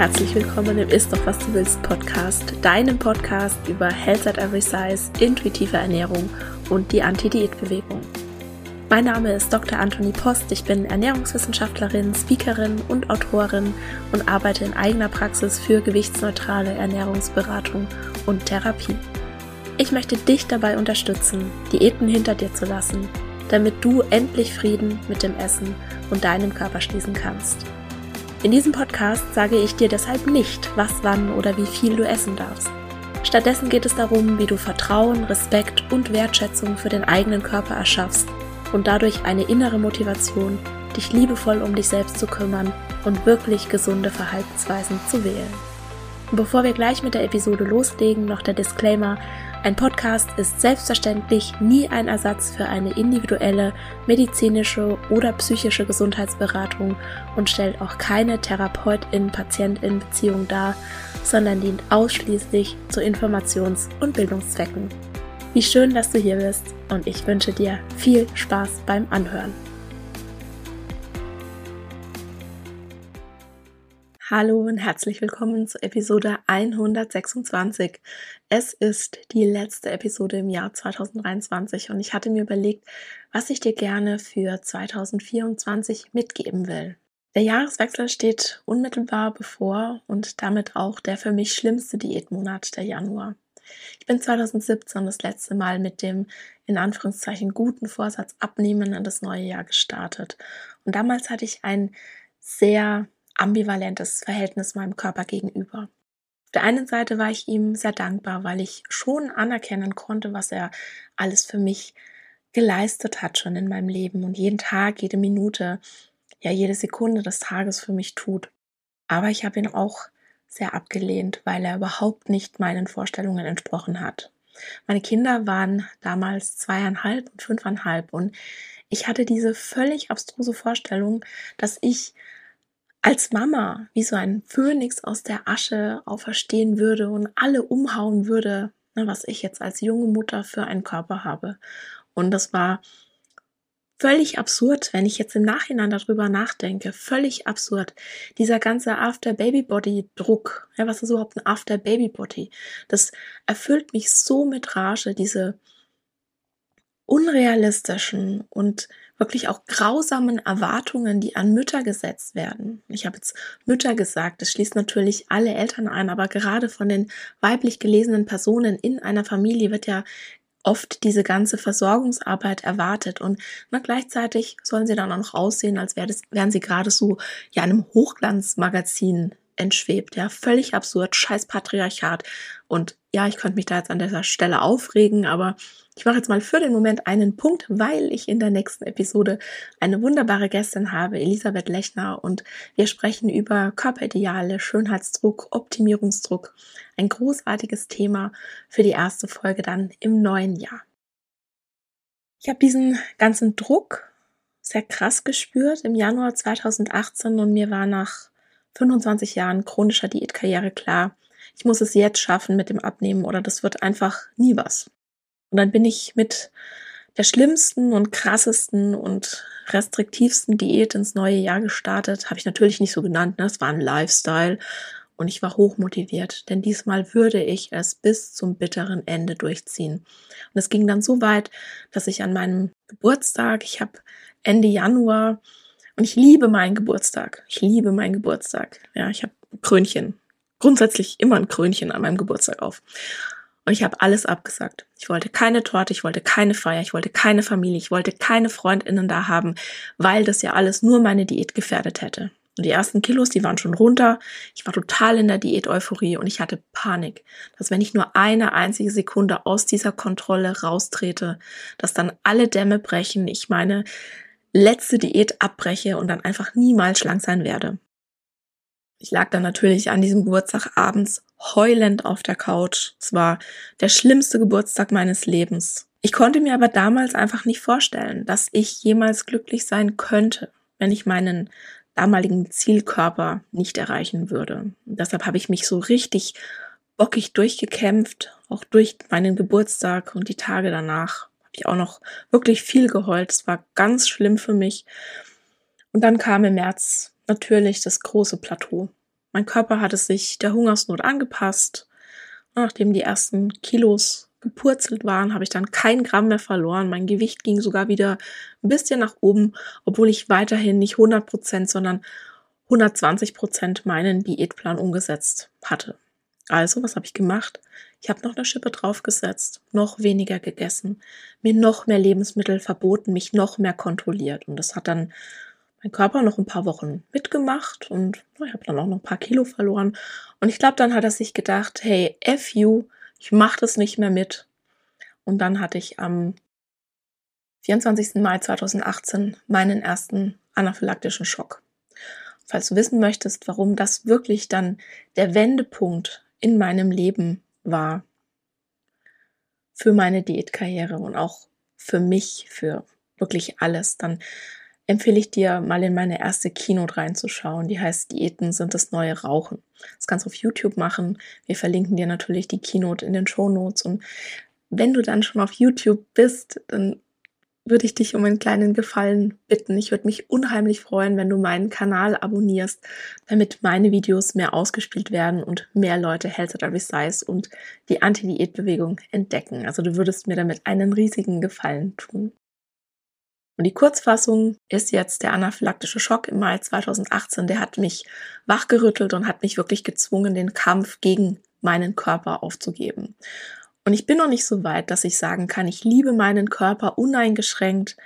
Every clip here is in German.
Herzlich willkommen im Ist doch was du willst Podcast, deinem Podcast über Health at Every Size, intuitive Ernährung und die Anti-Diät-Bewegung. Mein Name ist Dr. Anthony Post, ich bin Ernährungswissenschaftlerin, Speakerin und Autorin und arbeite in eigener Praxis für gewichtsneutrale Ernährungsberatung und Therapie. Ich möchte dich dabei unterstützen, Diäten hinter dir zu lassen, damit du endlich Frieden mit dem Essen und deinem Körper schließen kannst. In diesem Podcast sage ich dir deshalb nicht, was, wann oder wie viel du essen darfst. Stattdessen geht es darum, wie du Vertrauen, Respekt und Wertschätzung für den eigenen Körper erschaffst und dadurch eine innere Motivation, dich liebevoll um dich selbst zu kümmern und wirklich gesunde Verhaltensweisen zu wählen. Bevor wir gleich mit der Episode loslegen, noch der Disclaimer, ein Podcast ist selbstverständlich nie ein Ersatz für eine individuelle medizinische oder psychische Gesundheitsberatung und stellt auch keine Therapeutin-Patientin-Beziehung dar, sondern dient ausschließlich zu Informations- und Bildungszwecken. Wie schön, dass du hier bist und ich wünsche dir viel Spaß beim Anhören. Hallo und herzlich willkommen zu Episode 126. Es ist die letzte Episode im Jahr 2023 und ich hatte mir überlegt, was ich dir gerne für 2024 mitgeben will. Der Jahreswechsel steht unmittelbar bevor und damit auch der für mich schlimmste Diätmonat, der Januar. Ich bin 2017 das letzte Mal mit dem in Anführungszeichen guten Vorsatz abnehmen in das neue Jahr gestartet. Und damals hatte ich ein sehr ambivalentes Verhältnis meinem Körper gegenüber. Auf der einen Seite war ich ihm sehr dankbar, weil ich schon anerkennen konnte, was er alles für mich geleistet hat schon in meinem Leben und jeden Tag, jede Minute, ja jede Sekunde des Tages für mich tut. Aber ich habe ihn auch sehr abgelehnt, weil er überhaupt nicht meinen Vorstellungen entsprochen hat. Meine Kinder waren damals zweieinhalb und fünfeinhalb und ich hatte diese völlig abstruse Vorstellung, dass ich als Mama wie so ein Phönix aus der Asche auferstehen würde und alle umhauen würde, ne, was ich jetzt als junge Mutter für einen Körper habe. Und das war völlig absurd, wenn ich jetzt im Nachhinein darüber nachdenke. Völlig absurd. Dieser ganze After-Baby-Body-Druck. Ja, was ist überhaupt ein After-Baby-Body? Das erfüllt mich so mit Rage, diese unrealistischen und wirklich auch grausamen Erwartungen, die an Mütter gesetzt werden. Ich habe jetzt Mütter gesagt, das schließt natürlich alle Eltern ein, aber gerade von den weiblich gelesenen Personen in einer Familie wird ja oft diese ganze Versorgungsarbeit erwartet und na, gleichzeitig sollen sie dann auch noch aussehen, als wäre das, wären sie gerade so ja einem Hochglanzmagazin entschwebt. Ja, völlig absurd, scheiß Patriarchat. Und ja, ich könnte mich da jetzt an dieser Stelle aufregen, aber ich mache jetzt mal für den Moment einen Punkt, weil ich in der nächsten Episode eine wunderbare Gästin habe, Elisabeth Lechner, und wir sprechen über Körperideale, Schönheitsdruck, Optimierungsdruck. Ein großartiges Thema für die erste Folge dann im neuen Jahr. Ich habe diesen ganzen Druck sehr krass gespürt im Januar 2018 und mir war nach 25 Jahren chronischer Diätkarriere klar, ich muss es jetzt schaffen mit dem Abnehmen oder das wird einfach nie was. Und dann bin ich mit der schlimmsten und krassesten und restriktivsten Diät ins neue Jahr gestartet. Habe ich natürlich nicht so genannt, ne? es war ein Lifestyle und ich war hochmotiviert, denn diesmal würde ich es bis zum bitteren Ende durchziehen. Und es ging dann so weit, dass ich an meinem Geburtstag, ich habe Ende Januar und ich liebe meinen Geburtstag. Ich liebe meinen Geburtstag. Ja, ich habe Krönchen. Grundsätzlich immer ein Krönchen an meinem Geburtstag auf. Und ich habe alles abgesagt. Ich wollte keine Torte, ich wollte keine Feier, ich wollte keine Familie, ich wollte keine Freundinnen da haben, weil das ja alles nur meine Diät gefährdet hätte. Und die ersten Kilos, die waren schon runter. Ich war total in der Diät-Euphorie und ich hatte Panik, dass wenn ich nur eine einzige Sekunde aus dieser Kontrolle raustrete, dass dann alle Dämme brechen, ich meine letzte Diät abbreche und dann einfach niemals schlank sein werde. Ich lag dann natürlich an diesem Geburtstag abends heulend auf der Couch. Es war der schlimmste Geburtstag meines Lebens. Ich konnte mir aber damals einfach nicht vorstellen, dass ich jemals glücklich sein könnte, wenn ich meinen damaligen Zielkörper nicht erreichen würde. Und deshalb habe ich mich so richtig bockig durchgekämpft, auch durch meinen Geburtstag und die Tage danach habe ich auch noch wirklich viel geheult. Es war ganz schlimm für mich. Und dann kam im März natürlich das große Plateau. Mein Körper hatte sich der Hungersnot angepasst. Nachdem die ersten Kilos gepurzelt waren, habe ich dann kein Gramm mehr verloren. Mein Gewicht ging sogar wieder ein bisschen nach oben, obwohl ich weiterhin nicht 100 Prozent, sondern 120 Prozent meinen Diätplan umgesetzt hatte. Also, was habe ich gemacht? Ich habe noch eine Schippe draufgesetzt, noch weniger gegessen, mir noch mehr Lebensmittel verboten, mich noch mehr kontrolliert. Und das hat dann mein Körper noch ein paar Wochen mitgemacht und ich habe dann auch noch ein paar Kilo verloren. Und ich glaube, dann hat er sich gedacht, hey, F you, ich mache das nicht mehr mit. Und dann hatte ich am 24. Mai 2018 meinen ersten anaphylaktischen Schock. Falls du wissen möchtest, warum das wirklich dann der Wendepunkt in meinem Leben war, für meine Diätkarriere und auch für mich, für wirklich alles, dann empfehle ich dir mal in meine erste Keynote reinzuschauen. Die heißt Diäten sind das neue Rauchen. Das kannst du auf YouTube machen. Wir verlinken dir natürlich die Keynote in den Show Notes. Und wenn du dann schon auf YouTube bist, dann würde ich dich um einen kleinen Gefallen bitten. Ich würde mich unheimlich freuen, wenn du meinen Kanal abonnierst, damit meine Videos mehr ausgespielt werden und mehr Leute Health at Size und die Anti-Diät-Bewegung entdecken. Also du würdest mir damit einen riesigen Gefallen tun. Und die Kurzfassung ist jetzt der anaphylaktische Schock im Mai 2018. Der hat mich wachgerüttelt und hat mich wirklich gezwungen, den Kampf gegen meinen Körper aufzugeben. Und ich bin noch nicht so weit, dass ich sagen kann, ich liebe meinen Körper uneingeschränkt,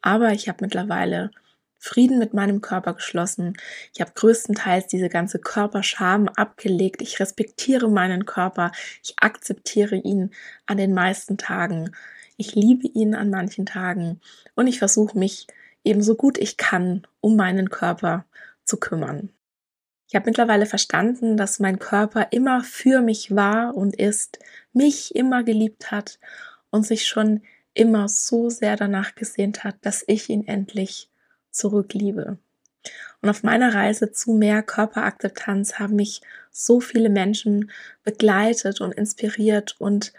aber ich habe mittlerweile Frieden mit meinem Körper geschlossen. Ich habe größtenteils diese ganze Körperscham abgelegt. Ich respektiere meinen Körper. Ich akzeptiere ihn an den meisten Tagen. Ich liebe ihn an manchen Tagen und ich versuche mich eben so gut ich kann um meinen Körper zu kümmern. Ich habe mittlerweile verstanden, dass mein Körper immer für mich war und ist, mich immer geliebt hat und sich schon immer so sehr danach gesehnt hat, dass ich ihn endlich zurückliebe. Und auf meiner Reise zu mehr Körperakzeptanz haben mich so viele Menschen begleitet und inspiriert und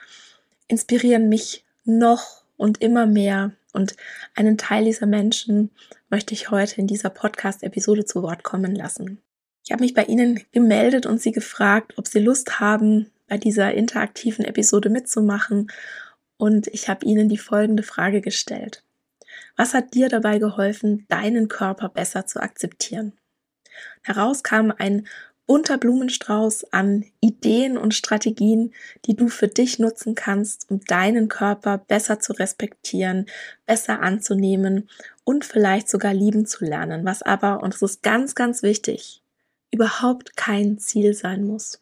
inspirieren mich noch und immer mehr. Und einen Teil dieser Menschen möchte ich heute in dieser Podcast-Episode zu Wort kommen lassen. Ich habe mich bei Ihnen gemeldet und Sie gefragt, ob Sie Lust haben, bei dieser interaktiven Episode mitzumachen. Und ich habe Ihnen die folgende Frage gestellt. Was hat dir dabei geholfen, deinen Körper besser zu akzeptieren? Heraus kam ein bunter Blumenstrauß an Ideen und Strategien, die du für dich nutzen kannst, um deinen Körper besser zu respektieren, besser anzunehmen und vielleicht sogar lieben zu lernen, was aber, und das ist ganz, ganz wichtig, überhaupt kein Ziel sein muss.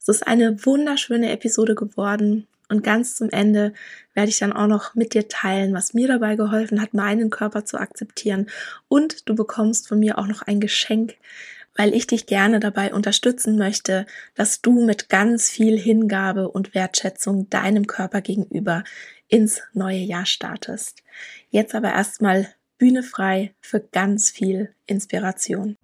Es ist eine wunderschöne Episode geworden und ganz zum Ende werde ich dann auch noch mit dir teilen, was mir dabei geholfen hat, meinen Körper zu akzeptieren und du bekommst von mir auch noch ein Geschenk, weil ich dich gerne dabei unterstützen möchte, dass du mit ganz viel Hingabe und Wertschätzung deinem Körper gegenüber ins neue Jahr startest. Jetzt aber erstmal Bühne frei für ganz viel Inspiration.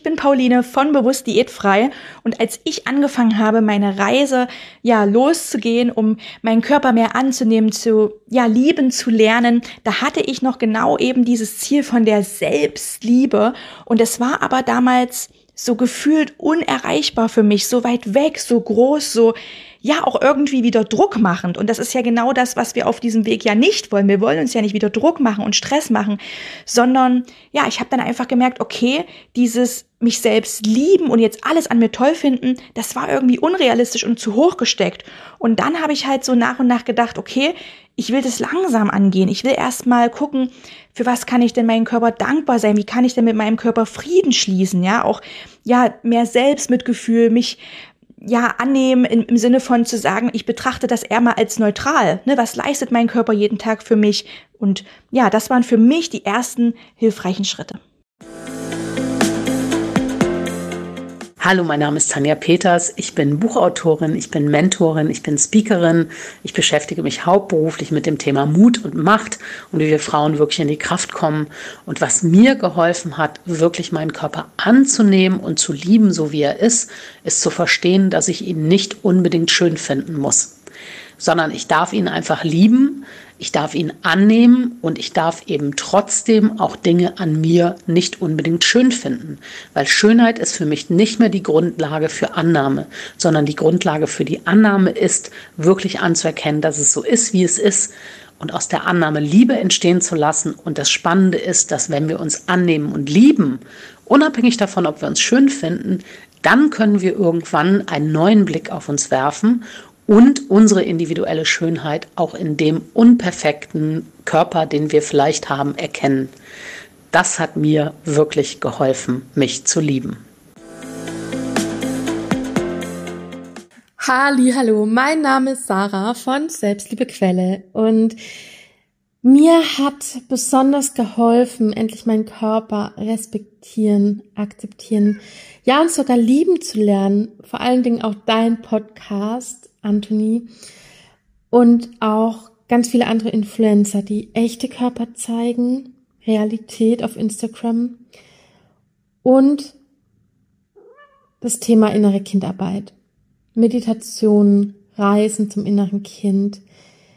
Ich bin Pauline von Bewusst Diätfrei. Und als ich angefangen habe, meine Reise ja loszugehen, um meinen Körper mehr anzunehmen, zu ja lieben zu lernen, da hatte ich noch genau eben dieses Ziel von der Selbstliebe. Und es war aber damals so gefühlt unerreichbar für mich, so weit weg, so groß, so ja auch irgendwie wieder Druck machend. Und das ist ja genau das, was wir auf diesem Weg ja nicht wollen. Wir wollen uns ja nicht wieder Druck machen und Stress machen, sondern ja, ich habe dann einfach gemerkt, okay, dieses mich selbst lieben und jetzt alles an mir toll finden, das war irgendwie unrealistisch und zu hoch gesteckt. Und dann habe ich halt so nach und nach gedacht, okay, ich will das langsam angehen. Ich will erst mal gucken, für was kann ich denn meinem Körper dankbar sein? Wie kann ich denn mit meinem Körper Frieden schließen? Ja, auch, ja, mehr Selbstmitgefühl, mich, ja, annehmen im, im Sinne von zu sagen, ich betrachte das eher mal als neutral. Ne? Was leistet mein Körper jeden Tag für mich? Und ja, das waren für mich die ersten hilfreichen Schritte. Hallo, mein Name ist Tanja Peters. Ich bin Buchautorin, ich bin Mentorin, ich bin Speakerin. Ich beschäftige mich hauptberuflich mit dem Thema Mut und Macht und wie wir Frauen wirklich in die Kraft kommen. Und was mir geholfen hat, wirklich meinen Körper anzunehmen und zu lieben, so wie er ist, ist zu verstehen, dass ich ihn nicht unbedingt schön finden muss, sondern ich darf ihn einfach lieben Ich darf ihn annehmen und ich darf eben trotzdem auch Dinge an mir nicht unbedingt schön finden, weil Schönheit ist für mich nicht mehr die Grundlage für Annahme, sondern die Grundlage für die Annahme ist, wirklich anzuerkennen, dass es so ist, wie es ist und aus der Annahme Liebe entstehen zu lassen. Und das Spannende ist, dass wenn wir uns annehmen und lieben, unabhängig davon, ob wir uns schön finden, dann können wir irgendwann einen neuen Blick auf uns werfen und unsere individuelle Schönheit auch in dem unperfekten Körper, den wir vielleicht haben, erkennen. Das hat mir wirklich geholfen, mich zu lieben. Halli, hallo, mein Name ist Sarah von Selbstliebe Quelle und mir hat besonders geholfen, endlich meinen Körper respektieren, akzeptieren, ja und sogar lieben zu lernen. Vor allen Dingen auch dein Podcast, Anthony. Und auch ganz viele andere Influencer, die echte Körper zeigen, Realität auf Instagram. Und das Thema innere Kindarbeit, Meditation, Reisen zum inneren Kind,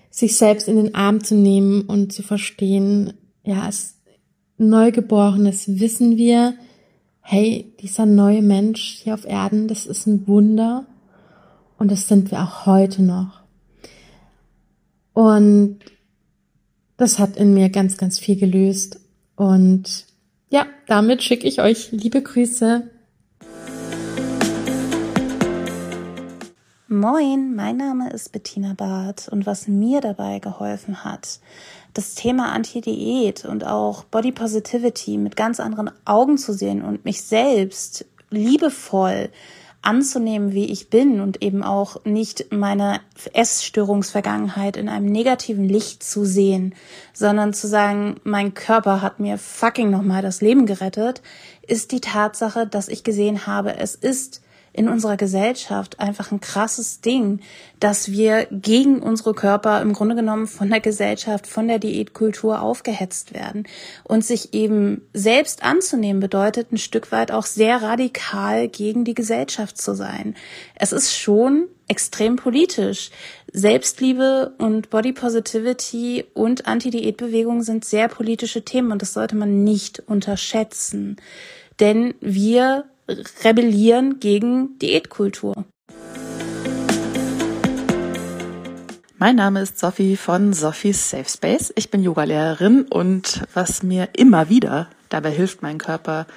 sich selbst in den Arm zu nehmen und zu verstehen, ja, als Neugeborenes wissen wir, hey, dieser neue Mensch hier auf Erden, das ist ein Wunder und das sind wir auch heute noch. Und das hat in mir ganz, ganz viel gelöst. Und ja, damit schicke ich euch liebe Grüße. Moin, mein Name ist Bettina Barth und was mir dabei geholfen hat, das Thema Anti-Diät und auch Body Positivity mit ganz anderen Augen zu sehen und mich selbst liebevoll anzunehmen, wie ich bin und eben auch nicht meine Essstörungsvergangenheit in einem negativen Licht zu sehen, sondern zu sagen, mein Körper hat mir fucking nochmal das Leben gerettet, ist die Tatsache, dass ich gesehen habe, es ist in unserer Gesellschaft einfach ein krasses Ding, dass wir gegen unsere Körper im Grunde genommen von der Gesellschaft, von der Diätkultur aufgehetzt werden. Und sich eben selbst anzunehmen bedeutet ein Stück weit auch sehr radikal gegen die Gesellschaft zu sein. Es ist schon extrem politisch. Selbstliebe und Body Positivity und Anti-Diät-Bewegung sind sehr politische Themen und das sollte man nicht unterschätzen. Denn wir rebellieren gegen Diätkultur. Mein Name ist Sophie von Sophies Safe Space. Ich bin Yogalehrerin und was mir immer wieder dabei hilft, meinen Körper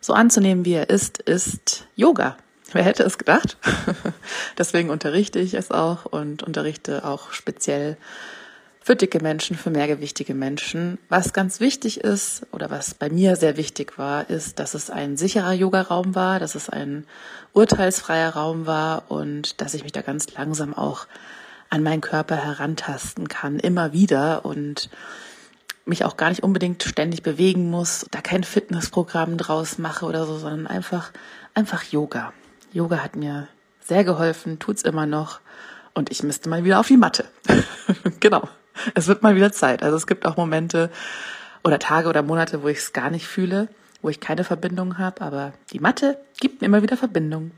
so anzunehmen, wie er ist, ist Yoga. Wer hätte es gedacht? Deswegen unterrichte ich es auch und unterrichte auch speziell für dicke Menschen, für mehrgewichtige Menschen. Was ganz wichtig ist oder was bei mir sehr wichtig war, ist, dass es ein sicherer Yoga-Raum war, dass es ein urteilsfreier Raum war und dass ich mich da ganz langsam auch an meinen Körper herantasten kann, immer wieder und mich auch gar nicht unbedingt ständig bewegen muss, da kein Fitnessprogramm draus mache oder so, sondern einfach, einfach Yoga. Yoga hat mir sehr geholfen, tut's immer noch und ich müsste mal wieder auf die Matte. genau es wird mal wieder Zeit. Also es gibt auch Momente oder Tage oder Monate, wo ich es gar nicht fühle, wo ich keine Verbindung habe, aber die Mathe gibt mir immer wieder Verbindung.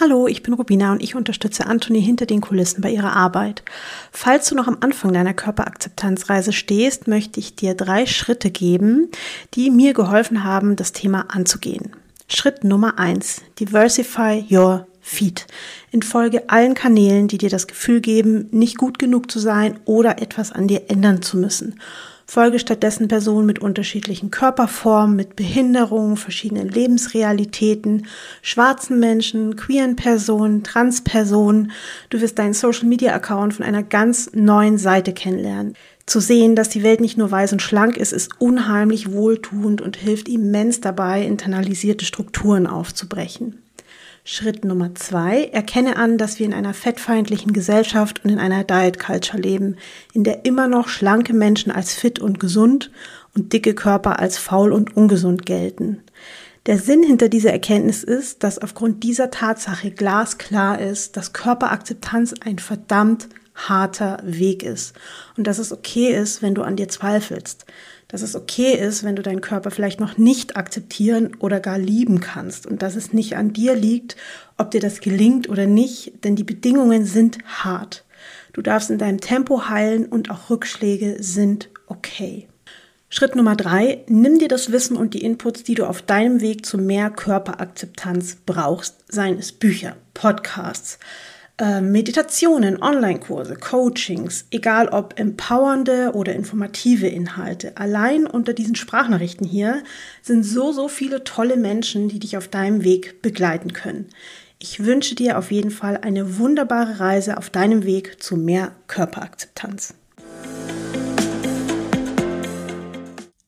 Hallo, ich bin Rubina und ich unterstütze Anthony hinter den Kulissen bei ihrer Arbeit. Falls du noch am Anfang deiner Körperakzeptanzreise stehst, möchte ich dir drei Schritte geben, die mir geholfen haben, das Thema anzugehen. Schritt Nummer eins: Diversify your Feed. In Folge allen Kanälen, die dir das Gefühl geben, nicht gut genug zu sein oder etwas an dir ändern zu müssen. Folge stattdessen Personen mit unterschiedlichen Körperformen, mit Behinderungen, verschiedenen Lebensrealitäten, schwarzen Menschen, queeren Personen, Transpersonen. Du wirst deinen Social Media Account von einer ganz neuen Seite kennenlernen. Zu sehen, dass die Welt nicht nur weiß und schlank ist, ist unheimlich wohltuend und hilft immens dabei, internalisierte Strukturen aufzubrechen. Schritt Nummer zwei, erkenne an, dass wir in einer fettfeindlichen Gesellschaft und in einer Diet Culture leben, in der immer noch schlanke Menschen als fit und gesund und dicke Körper als faul und ungesund gelten. Der Sinn hinter dieser Erkenntnis ist, dass aufgrund dieser Tatsache glasklar ist, dass Körperakzeptanz ein verdammt harter Weg ist und dass es okay ist, wenn du an dir zweifelst dass es okay ist, wenn du deinen Körper vielleicht noch nicht akzeptieren oder gar lieben kannst und dass es nicht an dir liegt, ob dir das gelingt oder nicht, denn die Bedingungen sind hart. Du darfst in deinem Tempo heilen und auch Rückschläge sind okay. Schritt Nummer drei, nimm dir das Wissen und die Inputs, die du auf deinem Weg zu mehr Körperakzeptanz brauchst, seien es Bücher, Podcasts, äh, Meditationen, Online-Kurse, Coachings, egal ob empowernde oder informative Inhalte. Allein unter diesen Sprachnachrichten hier sind so, so viele tolle Menschen, die dich auf deinem Weg begleiten können. Ich wünsche dir auf jeden Fall eine wunderbare Reise auf deinem Weg zu mehr Körperakzeptanz.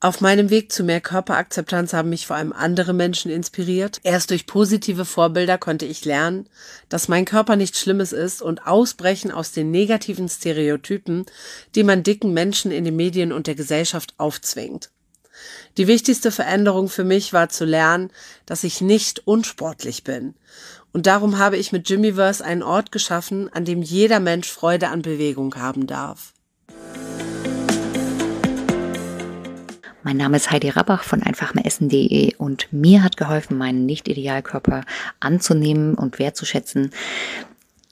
Auf meinem Weg zu mehr Körperakzeptanz haben mich vor allem andere Menschen inspiriert. Erst durch positive Vorbilder konnte ich lernen, dass mein Körper nichts Schlimmes ist und ausbrechen aus den negativen Stereotypen, die man dicken Menschen in den Medien und der Gesellschaft aufzwingt. Die wichtigste Veränderung für mich war zu lernen, dass ich nicht unsportlich bin. Und darum habe ich mit Jimmyverse einen Ort geschaffen, an dem jeder Mensch Freude an Bewegung haben darf. Mein Name ist Heidi Rabach von einfachmeressen.de und mir hat geholfen, meinen Nicht-Idealkörper anzunehmen und wertzuschätzen.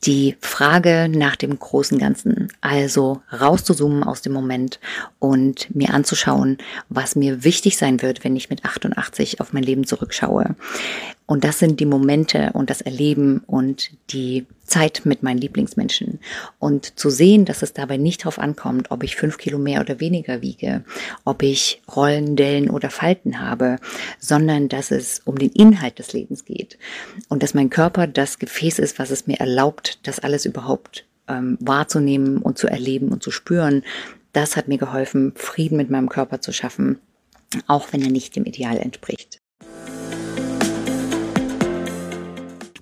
Die Frage nach dem großen Ganzen, also rauszuzoomen aus dem Moment und mir anzuschauen, was mir wichtig sein wird, wenn ich mit 88 auf mein Leben zurückschaue. Und das sind die Momente und das Erleben und die Zeit mit meinen Lieblingsmenschen. Und zu sehen, dass es dabei nicht darauf ankommt, ob ich fünf Kilo mehr oder weniger wiege, ob ich Rollen, Dellen oder Falten habe, sondern dass es um den Inhalt des Lebens geht. Und dass mein Körper das Gefäß ist, was es mir erlaubt, das alles überhaupt ähm, wahrzunehmen und zu erleben und zu spüren. Das hat mir geholfen, Frieden mit meinem Körper zu schaffen, auch wenn er nicht dem Ideal entspricht.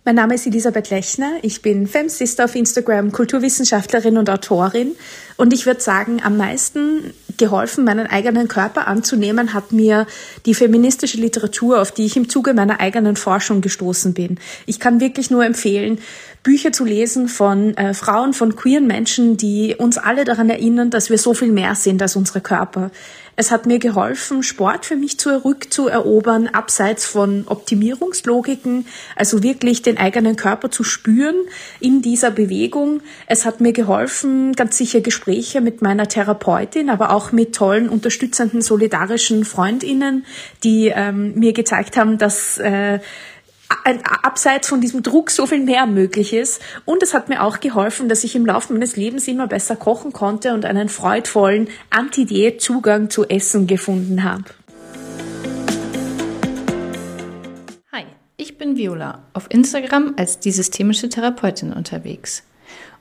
Mein Name ist Elisabeth Lechner. Ich bin Femsister auf Instagram, Kulturwissenschaftlerin und Autorin. Und ich würde sagen, am meisten geholfen, meinen eigenen Körper anzunehmen, hat mir die feministische Literatur, auf die ich im Zuge meiner eigenen Forschung gestoßen bin. Ich kann wirklich nur empfehlen, Bücher zu lesen von äh, Frauen, von queeren Menschen, die uns alle daran erinnern, dass wir so viel mehr sind als unsere Körper. Es hat mir geholfen, Sport für mich zurückzuerobern, abseits von Optimierungslogiken, also wirklich den eigenen Körper zu spüren in dieser Bewegung. Es hat mir geholfen, ganz sicher Gespräche mit meiner Therapeutin, aber auch mit tollen, unterstützenden, solidarischen Freundinnen, die ähm, mir gezeigt haben, dass äh, abseits von diesem Druck so viel mehr möglich ist. Und es hat mir auch geholfen, dass ich im Laufe meines Lebens immer besser kochen konnte und einen freudvollen Anti-Diät-Zugang zu Essen gefunden habe. Hi, ich bin Viola, auf Instagram als die systemische Therapeutin unterwegs.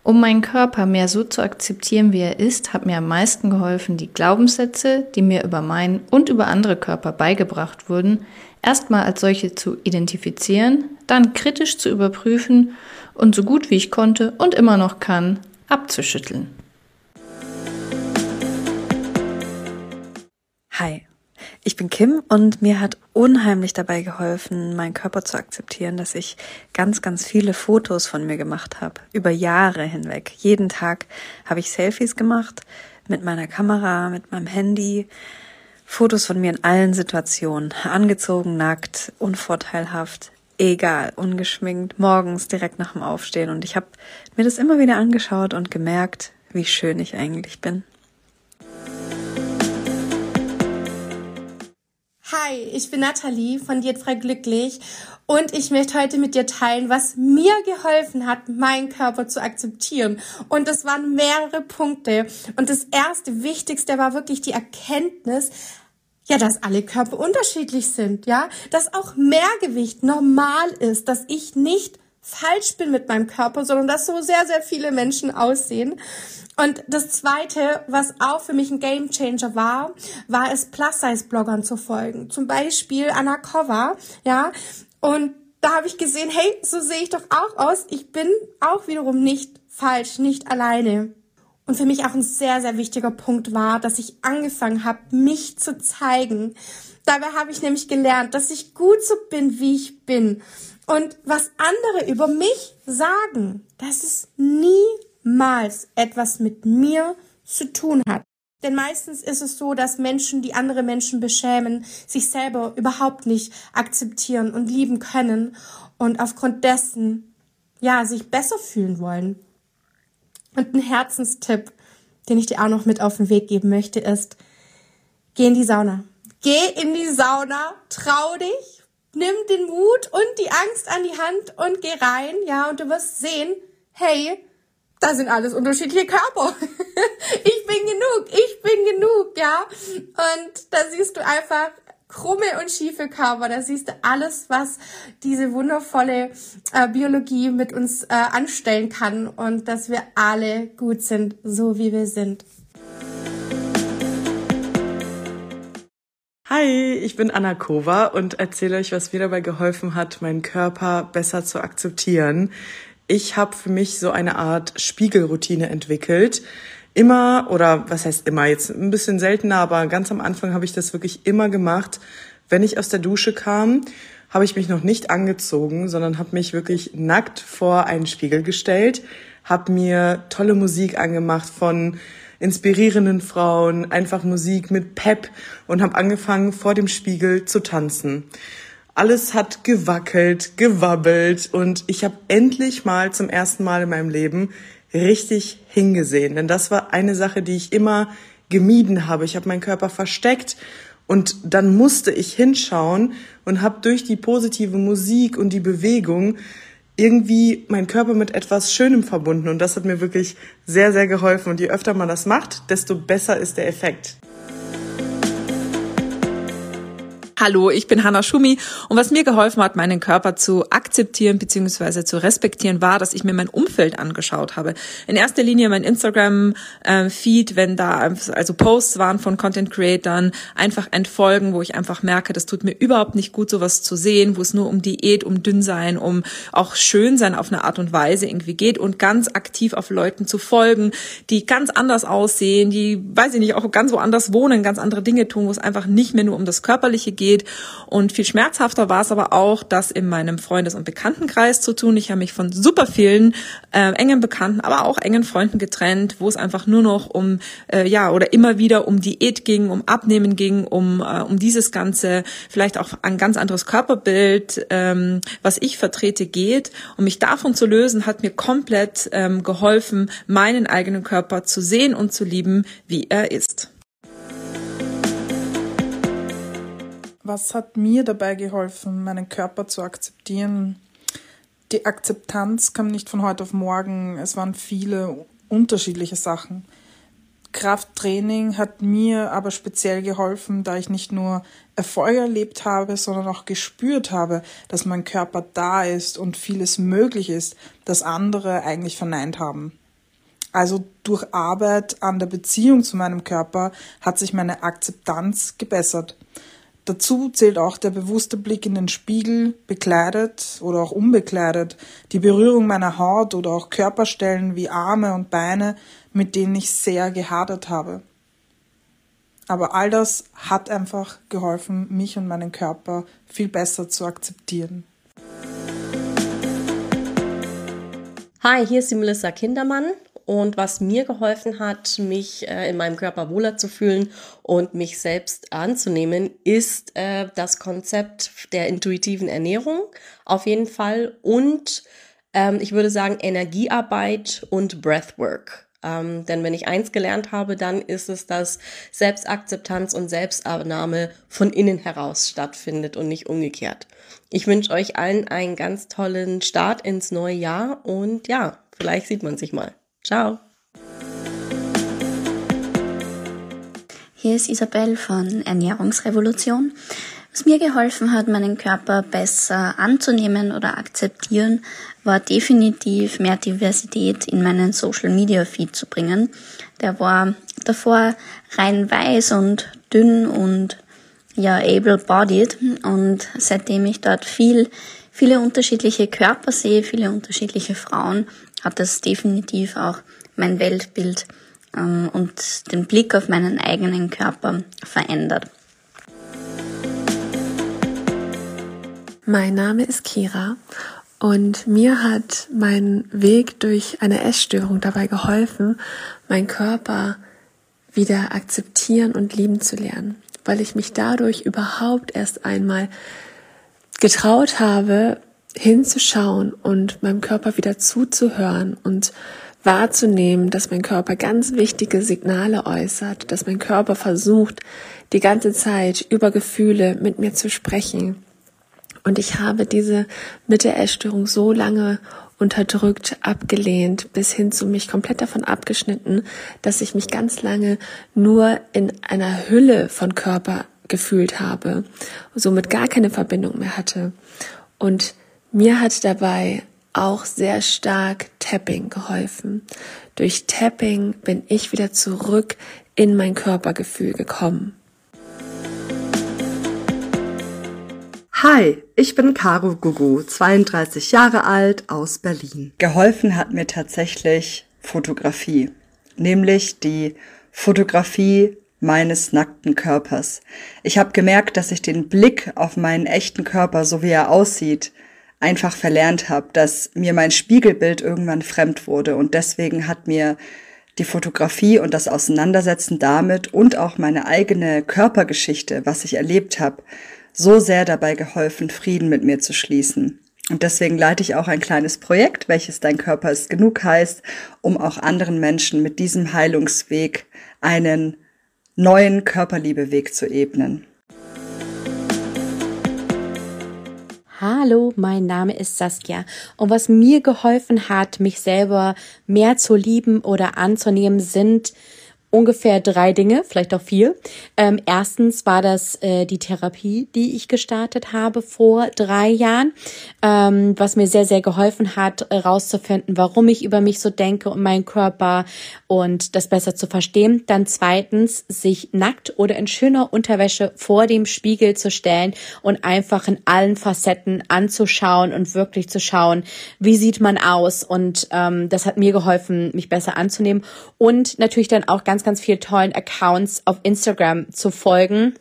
Um meinen Körper mehr so zu akzeptieren, wie er ist, hat mir am meisten geholfen, die Glaubenssätze, die mir über meinen und über andere Körper beigebracht wurden, erstmal als solche zu identifizieren, dann kritisch zu überprüfen und so gut wie ich konnte und immer noch kann, abzuschütteln. Hi, ich bin Kim und mir hat unheimlich dabei geholfen, meinen Körper zu akzeptieren, dass ich ganz, ganz viele Fotos von mir gemacht habe, über Jahre hinweg. Jeden Tag habe ich Selfies gemacht mit meiner Kamera, mit meinem Handy, Fotos von mir in allen Situationen. Angezogen, nackt, unvorteilhaft, egal, ungeschminkt, morgens direkt nach dem Aufstehen. Und ich habe mir das immer wieder angeschaut und gemerkt, wie schön ich eigentlich bin. Hi, ich bin Nathalie von Diätfrei Glücklich und ich möchte heute mit dir teilen, was mir geholfen hat, meinen Körper zu akzeptieren. Und das waren mehrere Punkte. Und das erste, wichtigste war wirklich die Erkenntnis, ja, dass alle Körper unterschiedlich sind, ja, dass auch Mehrgewicht normal ist, dass ich nicht falsch bin mit meinem Körper, sondern dass so sehr, sehr viele Menschen aussehen. Und das zweite, was auch für mich ein Game Changer war, war es Plus-Size-Bloggern zu folgen. Zum Beispiel Anna Kova, ja. Und da habe ich gesehen, hey, so sehe ich doch auch aus. Ich bin auch wiederum nicht falsch, nicht alleine. Und für mich auch ein sehr, sehr wichtiger Punkt war, dass ich angefangen habe, mich zu zeigen. Dabei habe ich nämlich gelernt, dass ich gut so bin, wie ich bin. Und was andere über mich sagen, dass es niemals etwas mit mir zu tun hat. Denn meistens ist es so, dass Menschen, die andere Menschen beschämen, sich selber überhaupt nicht akzeptieren und lieben können und aufgrund dessen, ja, sich besser fühlen wollen. Und ein Herzenstipp, den ich dir auch noch mit auf den Weg geben möchte, ist, geh in die Sauna. Geh in die Sauna, trau dich, nimm den Mut und die Angst an die Hand und geh rein, ja, und du wirst sehen, hey, da sind alles unterschiedliche Körper. ich bin genug, ich bin genug, ja. Und da siehst du einfach krumme und schiefe Körper. Da siehst du alles, was diese wundervolle äh, Biologie mit uns äh, anstellen kann und dass wir alle gut sind, so wie wir sind. Hi, ich bin Anna Kova und erzähle euch, was mir dabei geholfen hat, meinen Körper besser zu akzeptieren. Ich habe für mich so eine Art Spiegelroutine entwickelt. Immer, oder was heißt immer, jetzt ein bisschen seltener, aber ganz am Anfang habe ich das wirklich immer gemacht. Wenn ich aus der Dusche kam, habe ich mich noch nicht angezogen, sondern habe mich wirklich nackt vor einen Spiegel gestellt, habe mir tolle Musik angemacht von inspirierenden Frauen, einfach Musik mit Pep und habe angefangen vor dem Spiegel zu tanzen. Alles hat gewackelt, gewabbelt und ich habe endlich mal zum ersten Mal in meinem Leben richtig hingesehen. Denn das war eine Sache, die ich immer gemieden habe. Ich habe meinen Körper versteckt und dann musste ich hinschauen und habe durch die positive Musik und die Bewegung irgendwie mein Körper mit etwas Schönem verbunden und das hat mir wirklich sehr, sehr geholfen. Und je öfter man das macht, desto besser ist der Effekt. Hallo, ich bin Hanna Schumi und was mir geholfen hat, meinen Körper zu akzeptieren bzw. zu respektieren, war, dass ich mir mein Umfeld angeschaut habe. In erster Linie mein Instagram-Feed, wenn da also Posts waren von Content Creatern, einfach entfolgen, wo ich einfach merke, das tut mir überhaupt nicht gut, sowas zu sehen, wo es nur um Diät, um Dünnsein, um auch Schönsein auf eine Art und Weise irgendwie geht und ganz aktiv auf Leuten zu folgen, die ganz anders aussehen, die, weiß ich nicht, auch ganz woanders wohnen, ganz andere Dinge tun, wo es einfach nicht mehr nur um das Körperliche geht, geht. Und viel schmerzhafter war es aber auch, das in meinem Freundes- und Bekanntenkreis zu tun. Ich habe mich von super vielen äh, engen Bekannten, aber auch engen Freunden getrennt, wo es einfach nur noch um, äh, ja, oder immer wieder um Diät ging, um Abnehmen ging, um, äh, um dieses Ganze, vielleicht auch ein ganz anderes Körperbild, ähm, was ich vertrete, geht. Und mich davon zu lösen, hat mir komplett ähm, geholfen, meinen eigenen Körper zu sehen und zu lieben, wie er ist. Was hat mir dabei geholfen, meinen Körper zu akzeptieren? Die Akzeptanz kam nicht von heute auf morgen. Es waren viele unterschiedliche Sachen. Krafttraining hat mir aber speziell geholfen, da ich nicht nur Erfolge erlebt habe, sondern auch gespürt habe, dass mein Körper da ist und vieles möglich ist, das andere eigentlich verneint haben. Also durch Arbeit an der Beziehung zu meinem Körper hat sich meine Akzeptanz gebessert. Dazu zählt auch der bewusste Blick in den Spiegel, bekleidet oder auch unbekleidet, die Berührung meiner Haut oder auch Körperstellen wie Arme und Beine, mit denen ich sehr gehadert habe. Aber all das hat einfach geholfen, mich und meinen Körper viel besser zu akzeptieren. Hi, hier ist die Melissa Kindermann und was mir geholfen hat, mich äh, in meinem Körper wohler zu fühlen und mich selbst anzunehmen, ist äh, das Konzept der intuitiven Ernährung auf jeden Fall und ähm, ich würde sagen Energiearbeit und Breathwork. Ähm, denn wenn ich eins gelernt habe, dann ist es, dass Selbstakzeptanz und Selbstannahme von innen heraus stattfindet und nicht umgekehrt. Ich wünsche euch allen einen ganz tollen Start ins neue Jahr und ja, vielleicht sieht man sich mal. Ciao. Hier ist Isabel von Ernährungsrevolution. Was mir geholfen hat, meinen Körper besser anzunehmen oder akzeptieren, war definitiv mehr Diversität in meinen Social Media Feed zu bringen. Der war davor rein weiß und dünn und ja, able-bodied und seitdem ich dort viel, viele unterschiedliche Körper sehe, viele unterschiedliche Frauen, hat das definitiv auch mein Weltbild ähm, und den Blick auf meinen eigenen Körper verändert. Mein Name ist Kira und mir hat mein Weg durch eine Essstörung dabei geholfen, meinen Körper wieder akzeptieren und lieben zu lernen, weil ich mich dadurch überhaupt erst einmal getraut habe, hinzuschauen und meinem Körper wieder zuzuhören und wahrzunehmen, dass mein Körper ganz wichtige Signale äußert, dass mein Körper versucht, die ganze Zeit über Gefühle mit mir zu sprechen. Und ich habe diese Mitte-Essstörung so lange unterdrückt, abgelehnt, bis hin zu mich komplett davon abgeschnitten, dass ich mich ganz lange nur in einer Hülle von Körper gefühlt habe, somit gar keine Verbindung mehr hatte. Und mir hat dabei auch sehr stark Tapping geholfen. Durch Tapping bin ich wieder zurück in mein Körpergefühl gekommen. Hi, ich bin Caro Gugu, 32 Jahre alt aus Berlin. Geholfen hat mir tatsächlich Fotografie, nämlich die Fotografie meines nackten Körpers. Ich habe gemerkt, dass ich den Blick auf meinen echten Körper, so wie er aussieht, einfach verlernt habe, dass mir mein Spiegelbild irgendwann fremd wurde und deswegen hat mir die Fotografie und das Auseinandersetzen damit und auch meine eigene Körpergeschichte, was ich erlebt habe, so sehr dabei geholfen, Frieden mit mir zu schließen. Und deswegen leite ich auch ein kleines Projekt, welches Dein Körper ist genug heißt, um auch anderen Menschen mit diesem Heilungsweg einen neuen Körperliebeweg zu ebnen. Hallo, mein Name ist Saskia. Und was mir geholfen hat, mich selber mehr zu lieben oder anzunehmen, sind ungefähr drei Dinge, vielleicht auch vier. Ähm, erstens war das äh, die Therapie, die ich gestartet habe vor drei Jahren, ähm, was mir sehr, sehr geholfen hat, herauszufinden, warum ich über mich so denke und meinen Körper und das besser zu verstehen. Dann zweitens, sich nackt oder in schöner Unterwäsche vor dem Spiegel zu stellen und einfach in allen Facetten anzuschauen und wirklich zu schauen, wie sieht man aus. Und ähm, das hat mir geholfen, mich besser anzunehmen. Und natürlich dann auch ganz ganz viel tollen Accounts auf Instagram zu folgen.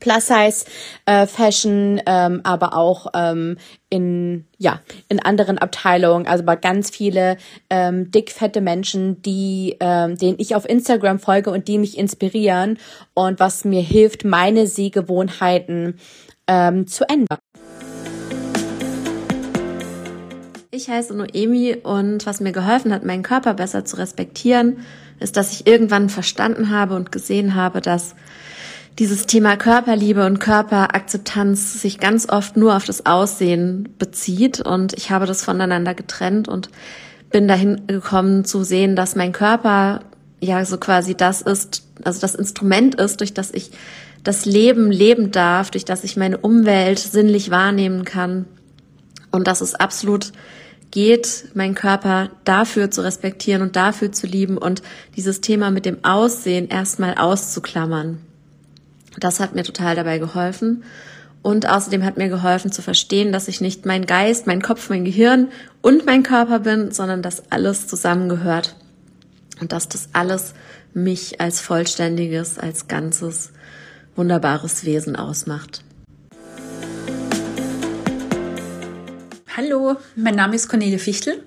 Plus Size äh, Fashion, ähm, aber auch ähm, in ja in anderen Abteilungen, also bei ganz viele ähm, dickfette Menschen, die ähm, denen ich auf Instagram folge und die mich inspirieren und was mir hilft, meine Sehgewohnheiten ähm, zu ändern. Ich heiße Noemi und was mir geholfen hat, meinen Körper besser zu respektieren, ist, dass ich irgendwann verstanden habe und gesehen habe, dass dieses Thema Körperliebe und Körperakzeptanz sich ganz oft nur auf das Aussehen bezieht. Und ich habe das voneinander getrennt und bin dahin gekommen zu sehen, dass mein Körper ja so quasi das ist, also das Instrument ist, durch das ich das Leben leben darf, durch das ich meine Umwelt sinnlich wahrnehmen kann und dass es absolut geht, meinen Körper dafür zu respektieren und dafür zu lieben und dieses Thema mit dem Aussehen erstmal auszuklammern. Das hat mir total dabei geholfen. Und außerdem hat mir geholfen zu verstehen, dass ich nicht mein Geist, mein Kopf, mein Gehirn und mein Körper bin, sondern dass alles zusammengehört. Und dass das alles mich als vollständiges, als ganzes, wunderbares Wesen ausmacht. Hallo, mein Name ist Cornelia Fichtel.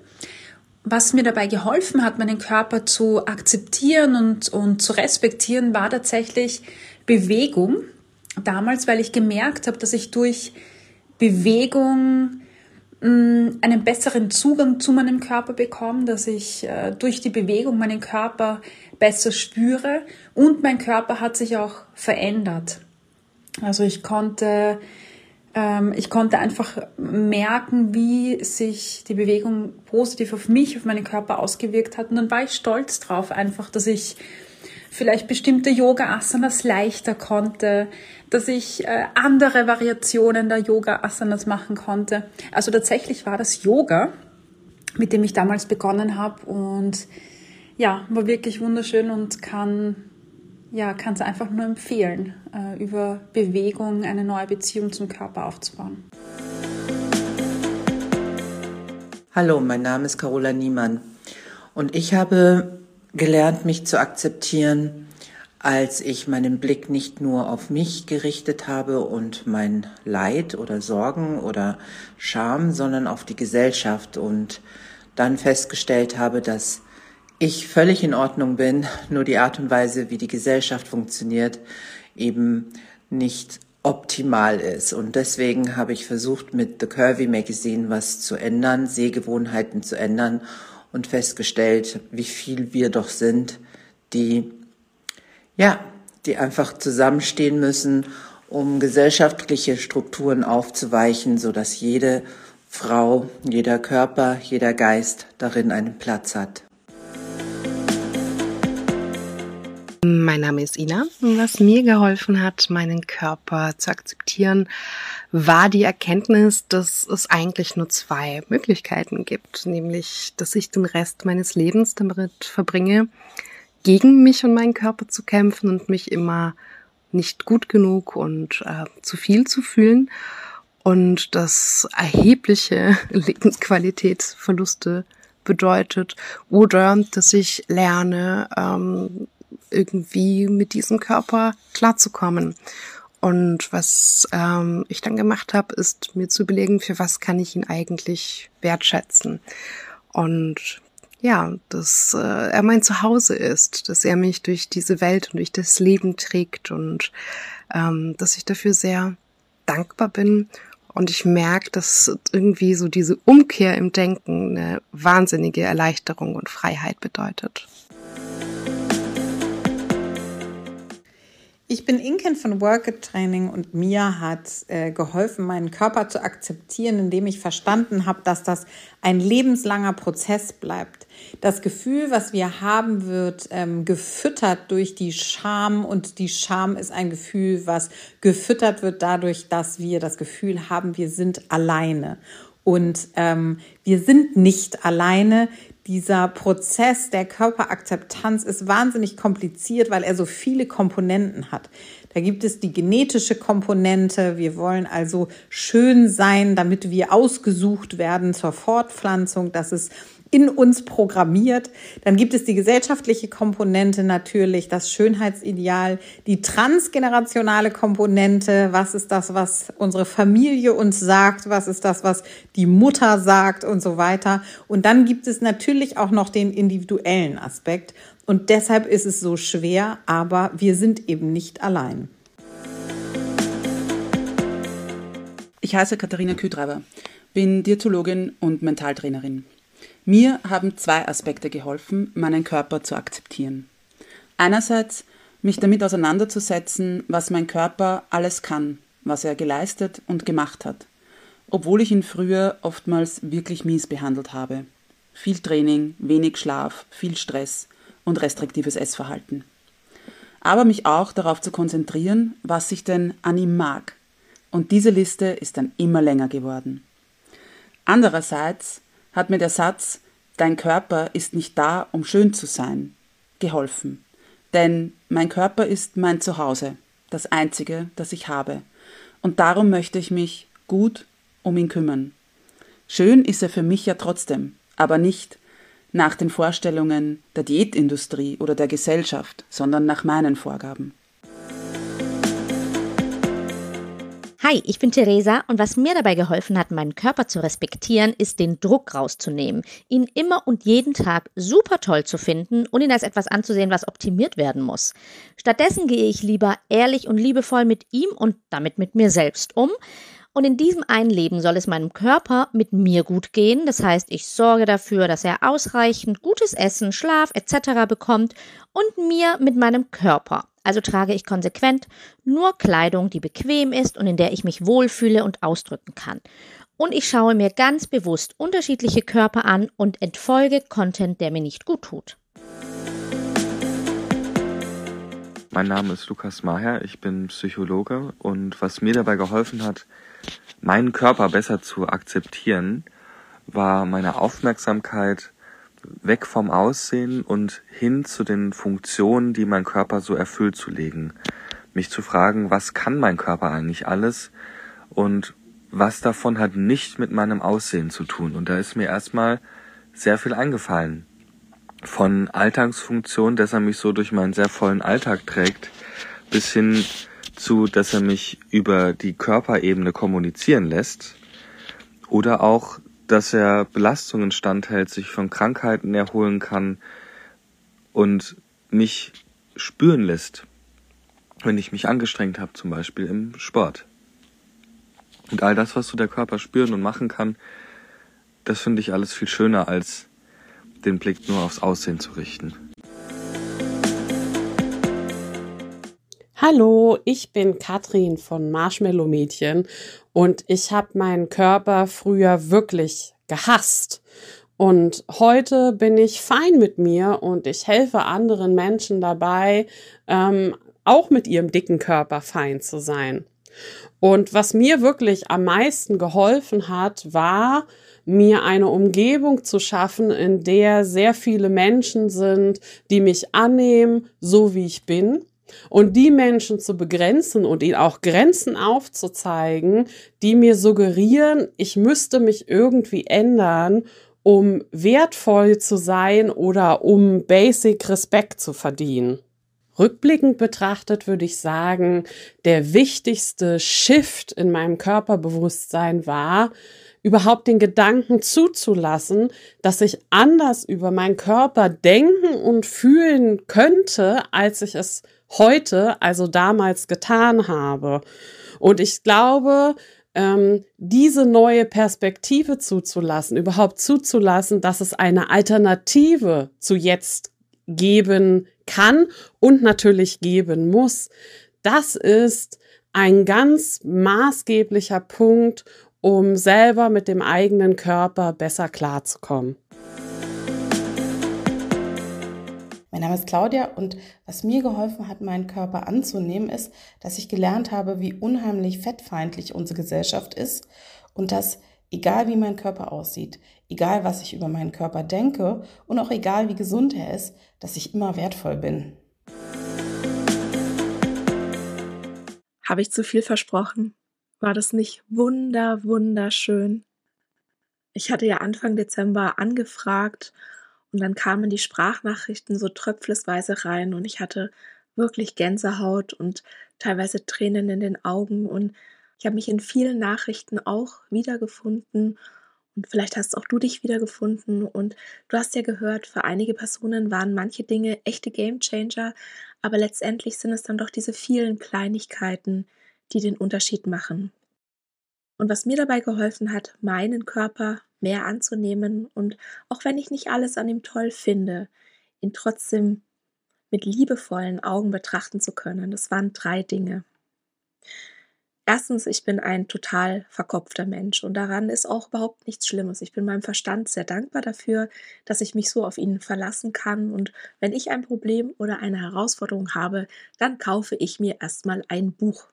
Was mir dabei geholfen hat, meinen Körper zu akzeptieren und, und zu respektieren, war tatsächlich Bewegung. Damals, weil ich gemerkt habe, dass ich durch Bewegung mh, mm, einen besseren Zugang zu meinem Körper bekomme, dass ich äh, durch die Bewegung meinen Körper besser spüre und mein Körper hat sich auch verändert. Also ich konnte ich konnte einfach merken, wie sich die Bewegung positiv auf mich, auf meinen Körper ausgewirkt hat. Und dann war ich stolz drauf, einfach, dass ich vielleicht bestimmte Yoga-Asanas leichter konnte, dass ich äh, andere Variationen der Yoga-Asanas machen konnte. Also tatsächlich war das Yoga, mit dem ich damals begonnen habe und ja, war wirklich wunderschön und kann ja, kann es einfach nur empfehlen, äh, über Bewegung eine neue Beziehung zum Körper aufzubauen. Hallo, mein Name ist Carola Niemann und ich habe gelernt, mich zu akzeptieren, als ich meinen Blick nicht nur auf mich gerichtet habe und mein Leid oder Sorgen oder Scham, sondern auf die Gesellschaft und dann festgestellt habe, dass ich völlig in Ordnung bin, nur die Art und Weise, wie die Gesellschaft funktioniert, eben nicht optimal ist. Und deswegen habe ich versucht, mit The Curvy Magazine was zu ändern, Sehgewohnheiten zu ändern und festgestellt, wie viel wir doch sind, die, ja, die einfach zusammenstehen müssen, um gesellschaftliche Strukturen aufzuweichen, so dass jede Frau, jeder Körper, jeder Geist darin einen Platz hat. Mein Name ist Ina. Was mir geholfen hat, meinen Körper zu akzeptieren, war die Erkenntnis, dass es eigentlich nur zwei Möglichkeiten gibt, nämlich, dass ich den Rest meines Lebens damit verbringe, gegen mich und meinen Körper zu kämpfen und mich immer nicht gut genug und äh, zu viel zu fühlen und das erhebliche Lebensqualitätsverluste bedeutet oder dass ich lerne, ähm, irgendwie mit diesem Körper klarzukommen. Und was ähm, ich dann gemacht habe, ist mir zu überlegen, für was kann ich ihn eigentlich wertschätzen. Und ja, dass äh, er mein Zuhause ist, dass er mich durch diese Welt und durch das Leben trägt und ähm, dass ich dafür sehr dankbar bin. Und ich merke, dass irgendwie so diese Umkehr im Denken eine wahnsinnige Erleichterung und Freiheit bedeutet. Ich bin Inken von Work Training und mir hat äh, geholfen, meinen Körper zu akzeptieren, indem ich verstanden habe, dass das ein lebenslanger Prozess bleibt. Das Gefühl, was wir haben, wird ähm, gefüttert durch die Scham und die Scham ist ein Gefühl, was gefüttert wird dadurch, dass wir das Gefühl haben, wir sind alleine. Und ähm, wir sind nicht alleine dieser Prozess der Körperakzeptanz ist wahnsinnig kompliziert, weil er so viele Komponenten hat. Da gibt es die genetische Komponente. Wir wollen also schön sein, damit wir ausgesucht werden zur Fortpflanzung. Das ist in uns programmiert. Dann gibt es die gesellschaftliche Komponente natürlich, das Schönheitsideal, die transgenerationale Komponente. Was ist das, was unsere Familie uns sagt? Was ist das, was die Mutter sagt und so weiter? Und dann gibt es natürlich auch noch den individuellen Aspekt. Und deshalb ist es so schwer, aber wir sind eben nicht allein. Ich heiße Katharina Kühtreiber, bin Diätologin und Mentaltrainerin. Mir haben zwei Aspekte geholfen, meinen Körper zu akzeptieren. Einerseits mich damit auseinanderzusetzen, was mein Körper alles kann, was er geleistet und gemacht hat, obwohl ich ihn früher oftmals wirklich mies behandelt habe. Viel Training, wenig Schlaf, viel Stress und restriktives Essverhalten. Aber mich auch darauf zu konzentrieren, was ich denn an ihm mag. Und diese Liste ist dann immer länger geworden. Andererseits hat mir der Satz Dein Körper ist nicht da, um schön zu sein, geholfen. Denn mein Körper ist mein Zuhause, das einzige, das ich habe. Und darum möchte ich mich gut um ihn kümmern. Schön ist er für mich ja trotzdem, aber nicht nach den Vorstellungen der Diätindustrie oder der Gesellschaft, sondern nach meinen Vorgaben. Hi, ich bin Theresa und was mir dabei geholfen hat, meinen Körper zu respektieren, ist den Druck rauszunehmen, ihn immer und jeden Tag super toll zu finden und ihn als etwas anzusehen, was optimiert werden muss. Stattdessen gehe ich lieber ehrlich und liebevoll mit ihm und damit mit mir selbst um. Und in diesem einen Leben soll es meinem Körper mit mir gut gehen. Das heißt, ich sorge dafür, dass er ausreichend gutes Essen, Schlaf etc. bekommt und mir mit meinem Körper. Also trage ich konsequent nur Kleidung, die bequem ist und in der ich mich wohlfühle und ausdrücken kann. Und ich schaue mir ganz bewusst unterschiedliche Körper an und entfolge Content, der mir nicht gut tut. Mein Name ist Lukas Maher, ich bin Psychologe und was mir dabei geholfen hat, meinen Körper besser zu akzeptieren, war meine Aufmerksamkeit weg vom Aussehen und hin zu den Funktionen, die mein Körper so erfüllt zu legen. Mich zu fragen, was kann mein Körper eigentlich alles und was davon hat nicht mit meinem Aussehen zu tun. Und da ist mir erstmal sehr viel eingefallen. Von Alltagsfunktion, dass er mich so durch meinen sehr vollen Alltag trägt, bis hin zu, dass er mich über die Körperebene kommunizieren lässt. Oder auch dass er Belastungen standhält, sich von Krankheiten erholen kann und mich spüren lässt, wenn ich mich angestrengt habe, zum Beispiel im Sport. Und all das, was so der Körper spüren und machen kann, das finde ich alles viel schöner als den Blick nur aufs Aussehen zu richten. Hallo, ich bin Katrin von Marshmallow Mädchen und ich habe meinen Körper früher wirklich gehasst. Und heute bin ich fein mit mir und ich helfe anderen Menschen dabei, ähm, auch mit ihrem dicken Körper fein zu sein. Und was mir wirklich am meisten geholfen hat, war, mir eine Umgebung zu schaffen, in der sehr viele Menschen sind, die mich annehmen, so wie ich bin. Und die Menschen zu begrenzen und ihnen auch Grenzen aufzuzeigen, die mir suggerieren, ich müsste mich irgendwie ändern, um wertvoll zu sein oder um Basic Respekt zu verdienen. Rückblickend betrachtet würde ich sagen, der wichtigste Shift in meinem Körperbewusstsein war, überhaupt den Gedanken zuzulassen, dass ich anders über meinen Körper denken und fühlen könnte, als ich es heute, also damals getan habe. Und ich glaube, ähm, diese neue Perspektive zuzulassen, überhaupt zuzulassen, dass es eine Alternative zu jetzt geben kann und natürlich geben muss, das ist ein ganz maßgeblicher Punkt, um selber mit dem eigenen Körper besser klarzukommen. Mein Name ist Claudia und was mir geholfen hat, meinen Körper anzunehmen, ist, dass ich gelernt habe, wie unheimlich fettfeindlich unsere Gesellschaft ist und dass, egal wie mein Körper aussieht, egal was ich über meinen Körper denke und auch egal wie gesund er ist, dass ich immer wertvoll bin. Habe ich zu viel versprochen? War das nicht wunder, wunderschön? Ich hatte ja Anfang Dezember angefragt und dann kamen die Sprachnachrichten so tröpflesweise rein und ich hatte wirklich Gänsehaut und teilweise Tränen in den Augen. Und ich habe mich in vielen Nachrichten auch wiedergefunden. Und vielleicht hast auch du dich wiedergefunden. Und du hast ja gehört, für einige Personen waren manche Dinge echte Gamechanger, aber letztendlich sind es dann doch diese vielen Kleinigkeiten, die den Unterschied machen. Und was mir dabei geholfen hat, meinen Körper mehr anzunehmen und auch wenn ich nicht alles an ihm toll finde, ihn trotzdem mit liebevollen Augen betrachten zu können, das waren drei Dinge. Erstens, ich bin ein total verkopfter Mensch und daran ist auch überhaupt nichts Schlimmes. Ich bin meinem Verstand sehr dankbar dafür, dass ich mich so auf ihn verlassen kann und wenn ich ein Problem oder eine Herausforderung habe, dann kaufe ich mir erstmal ein Buch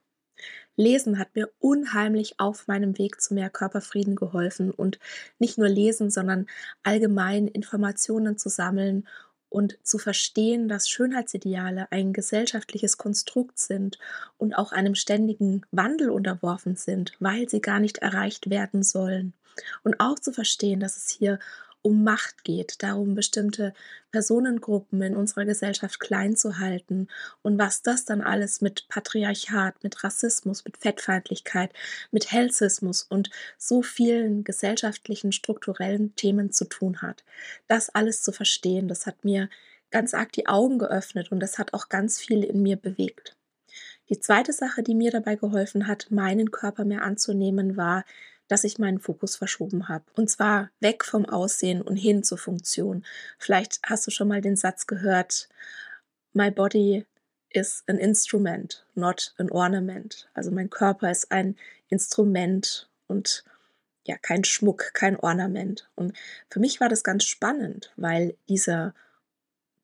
Lesen hat mir unheimlich auf meinem Weg zu mehr Körperfrieden geholfen und nicht nur lesen, sondern allgemein Informationen zu sammeln und zu verstehen, dass Schönheitsideale ein gesellschaftliches Konstrukt sind und auch einem ständigen Wandel unterworfen sind, weil sie gar nicht erreicht werden sollen. Und auch zu verstehen, dass es hier um Macht geht, darum bestimmte Personengruppen in unserer Gesellschaft klein zu halten und was das dann alles mit Patriarchat, mit Rassismus, mit Fettfeindlichkeit, mit Hellsismus und so vielen gesellschaftlichen strukturellen Themen zu tun hat. Das alles zu verstehen, das hat mir ganz arg die Augen geöffnet und das hat auch ganz viel in mir bewegt. Die zweite Sache, die mir dabei geholfen hat, meinen Körper mehr anzunehmen, war dass ich meinen Fokus verschoben habe. Und zwar weg vom Aussehen und hin zur Funktion. Vielleicht hast du schon mal den Satz gehört, My body is an instrument, not an ornament. Also mein Körper ist ein Instrument und ja, kein Schmuck, kein Ornament. Und für mich war das ganz spannend, weil dieser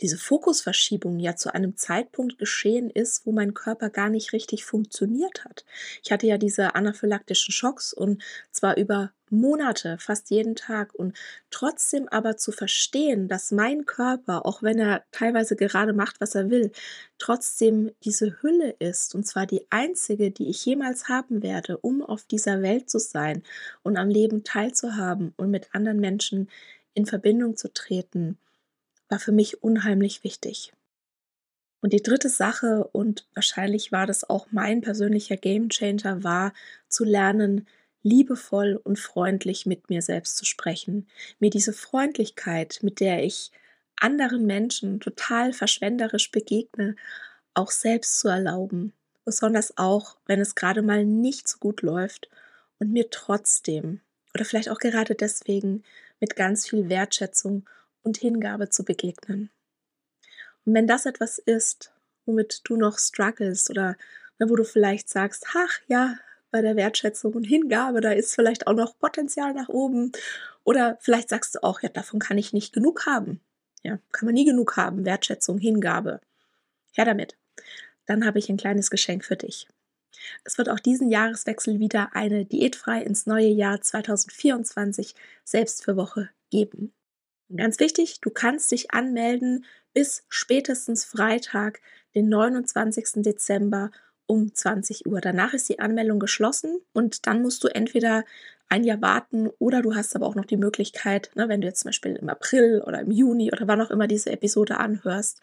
diese Fokusverschiebung ja zu einem Zeitpunkt geschehen ist, wo mein Körper gar nicht richtig funktioniert hat. Ich hatte ja diese anaphylaktischen Schocks und zwar über Monate, fast jeden Tag und trotzdem aber zu verstehen, dass mein Körper, auch wenn er teilweise gerade macht, was er will, trotzdem diese Hülle ist und zwar die einzige, die ich jemals haben werde, um auf dieser Welt zu sein und am Leben teilzuhaben und mit anderen Menschen in Verbindung zu treten war für mich unheimlich wichtig. Und die dritte Sache, und wahrscheinlich war das auch mein persönlicher Gamechanger, war zu lernen, liebevoll und freundlich mit mir selbst zu sprechen. Mir diese Freundlichkeit, mit der ich anderen Menschen total verschwenderisch begegne, auch selbst zu erlauben. Besonders auch, wenn es gerade mal nicht so gut läuft und mir trotzdem oder vielleicht auch gerade deswegen mit ganz viel Wertschätzung und Hingabe zu begegnen. Und wenn das etwas ist, womit du noch struggles oder ne, wo du vielleicht sagst, ach ja, bei der Wertschätzung und Hingabe, da ist vielleicht auch noch Potenzial nach oben. Oder vielleicht sagst du auch, ja, davon kann ich nicht genug haben. Ja, kann man nie genug haben. Wertschätzung, Hingabe. Her damit. Dann habe ich ein kleines Geschenk für dich. Es wird auch diesen Jahreswechsel wieder eine diätfrei ins neue Jahr 2024 selbst für Woche geben. Und ganz wichtig, du kannst dich anmelden bis spätestens Freitag, den 29. Dezember um 20 Uhr. Danach ist die Anmeldung geschlossen und dann musst du entweder ein Jahr warten oder du hast aber auch noch die Möglichkeit, ne, wenn du jetzt zum Beispiel im April oder im Juni oder wann auch immer diese Episode anhörst,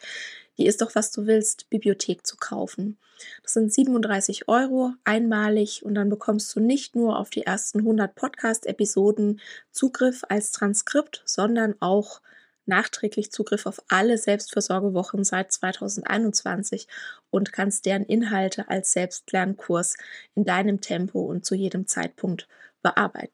die ist doch, was du willst, Bibliothek zu kaufen. Das sind 37 Euro einmalig und dann bekommst du nicht nur auf die ersten 100 Podcast-Episoden Zugriff als Transkript, sondern auch nachträglich Zugriff auf alle Selbstversorgewochen seit 2021 und kannst deren Inhalte als Selbstlernkurs in deinem Tempo und zu jedem Zeitpunkt bearbeiten.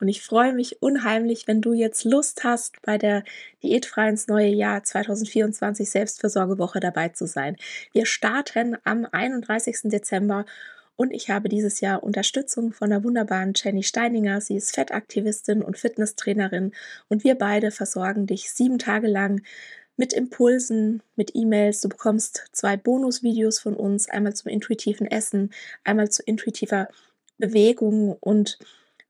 Und ich freue mich unheimlich, wenn du jetzt Lust hast, bei der Diätfrei ins neue Jahr 2024 Selbstversorgewoche dabei zu sein. Wir starten am 31. Dezember und ich habe dieses Jahr Unterstützung von der wunderbaren Jenny Steininger. Sie ist Fettaktivistin und Fitnesstrainerin. Und wir beide versorgen dich sieben Tage lang mit Impulsen, mit E-Mails. Du bekommst zwei Bonusvideos von uns, einmal zum intuitiven Essen, einmal zu intuitiver Bewegung und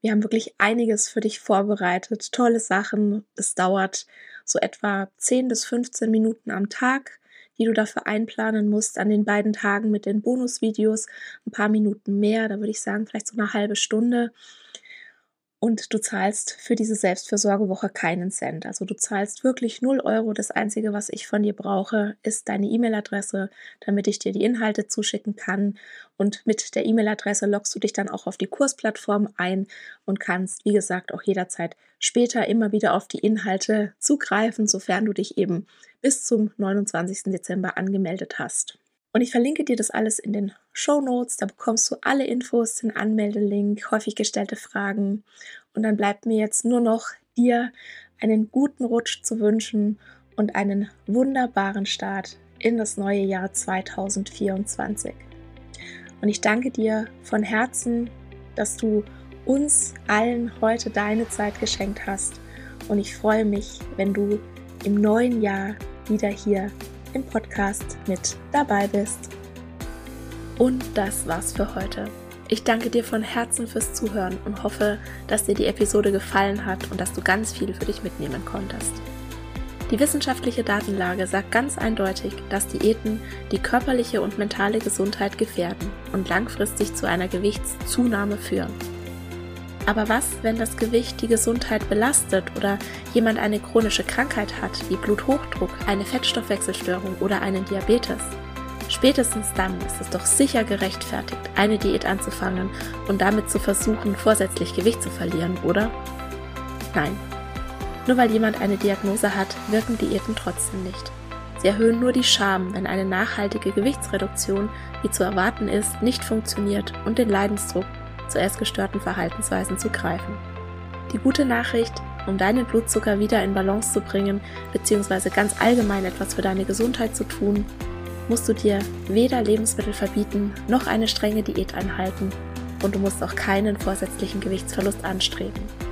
wir haben wirklich einiges für dich vorbereitet, tolle Sachen. Es dauert so etwa 10 bis 15 Minuten am Tag die du dafür einplanen musst an den beiden Tagen mit den Bonusvideos. Ein paar Minuten mehr, da würde ich sagen, vielleicht so eine halbe Stunde und du zahlst für diese Selbstfürsorgewoche keinen Cent. Also du zahlst wirklich 0 Euro. Das Einzige, was ich von dir brauche, ist deine E-Mail-Adresse, damit ich dir die Inhalte zuschicken kann. Und mit der E-Mail-Adresse loggst du dich dann auch auf die Kursplattform ein und kannst, wie gesagt, auch jederzeit später immer wieder auf die Inhalte zugreifen, sofern du dich eben bis zum 29. Dezember angemeldet hast. Und ich verlinke dir das alles in den Show Notes. Da bekommst du alle Infos, den Anmeldelink, häufig gestellte Fragen. Und dann bleibt mir jetzt nur noch dir einen guten Rutsch zu wünschen und einen wunderbaren Start in das neue Jahr 2024. Und ich danke dir von Herzen, dass du uns allen heute deine Zeit geschenkt hast. Und ich freue mich, wenn du im neuen Jahr wieder hier im Podcast mit dabei bist. Und das war's für heute. Ich danke dir von Herzen fürs Zuhören und hoffe, dass dir die Episode gefallen hat und dass du ganz viel für dich mitnehmen konntest. Die wissenschaftliche Datenlage sagt ganz eindeutig, dass Diäten die körperliche und mentale Gesundheit gefährden und langfristig zu einer Gewichtszunahme führen. Aber was, wenn das Gewicht die Gesundheit belastet oder jemand eine chronische Krankheit hat, wie Bluthochdruck, eine Fettstoffwechselstörung oder einen Diabetes? Spätestens dann ist es doch sicher gerechtfertigt, eine Diät anzufangen und damit zu versuchen, vorsätzlich Gewicht zu verlieren, oder? Nein. Nur weil jemand eine Diagnose hat, wirken Diäten trotzdem nicht. Sie erhöhen nur die Scham, wenn eine nachhaltige Gewichtsreduktion, wie zu erwarten ist, nicht funktioniert und den Leidensdruck zu essgestörten Verhaltensweisen zu greifen. Die gute Nachricht, um deinen Blutzucker wieder in Balance zu bringen, beziehungsweise ganz allgemein etwas für deine Gesundheit zu tun, musst du dir weder Lebensmittel verbieten noch eine strenge Diät einhalten und du musst auch keinen vorsätzlichen Gewichtsverlust anstreben.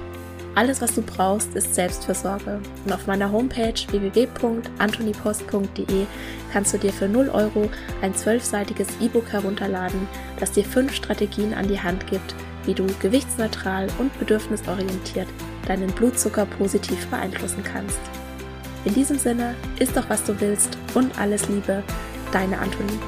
Alles, was du brauchst, ist Selbstfürsorge. Und auf meiner Homepage www.antonipost.de kannst du dir für 0 Euro ein zwölfseitiges E-Book herunterladen, das dir fünf Strategien an die Hand gibt, wie du gewichtsneutral und bedürfnisorientiert deinen Blutzucker positiv beeinflussen kannst. In diesem Sinne, isst doch was du willst und alles Liebe, deine Antonie.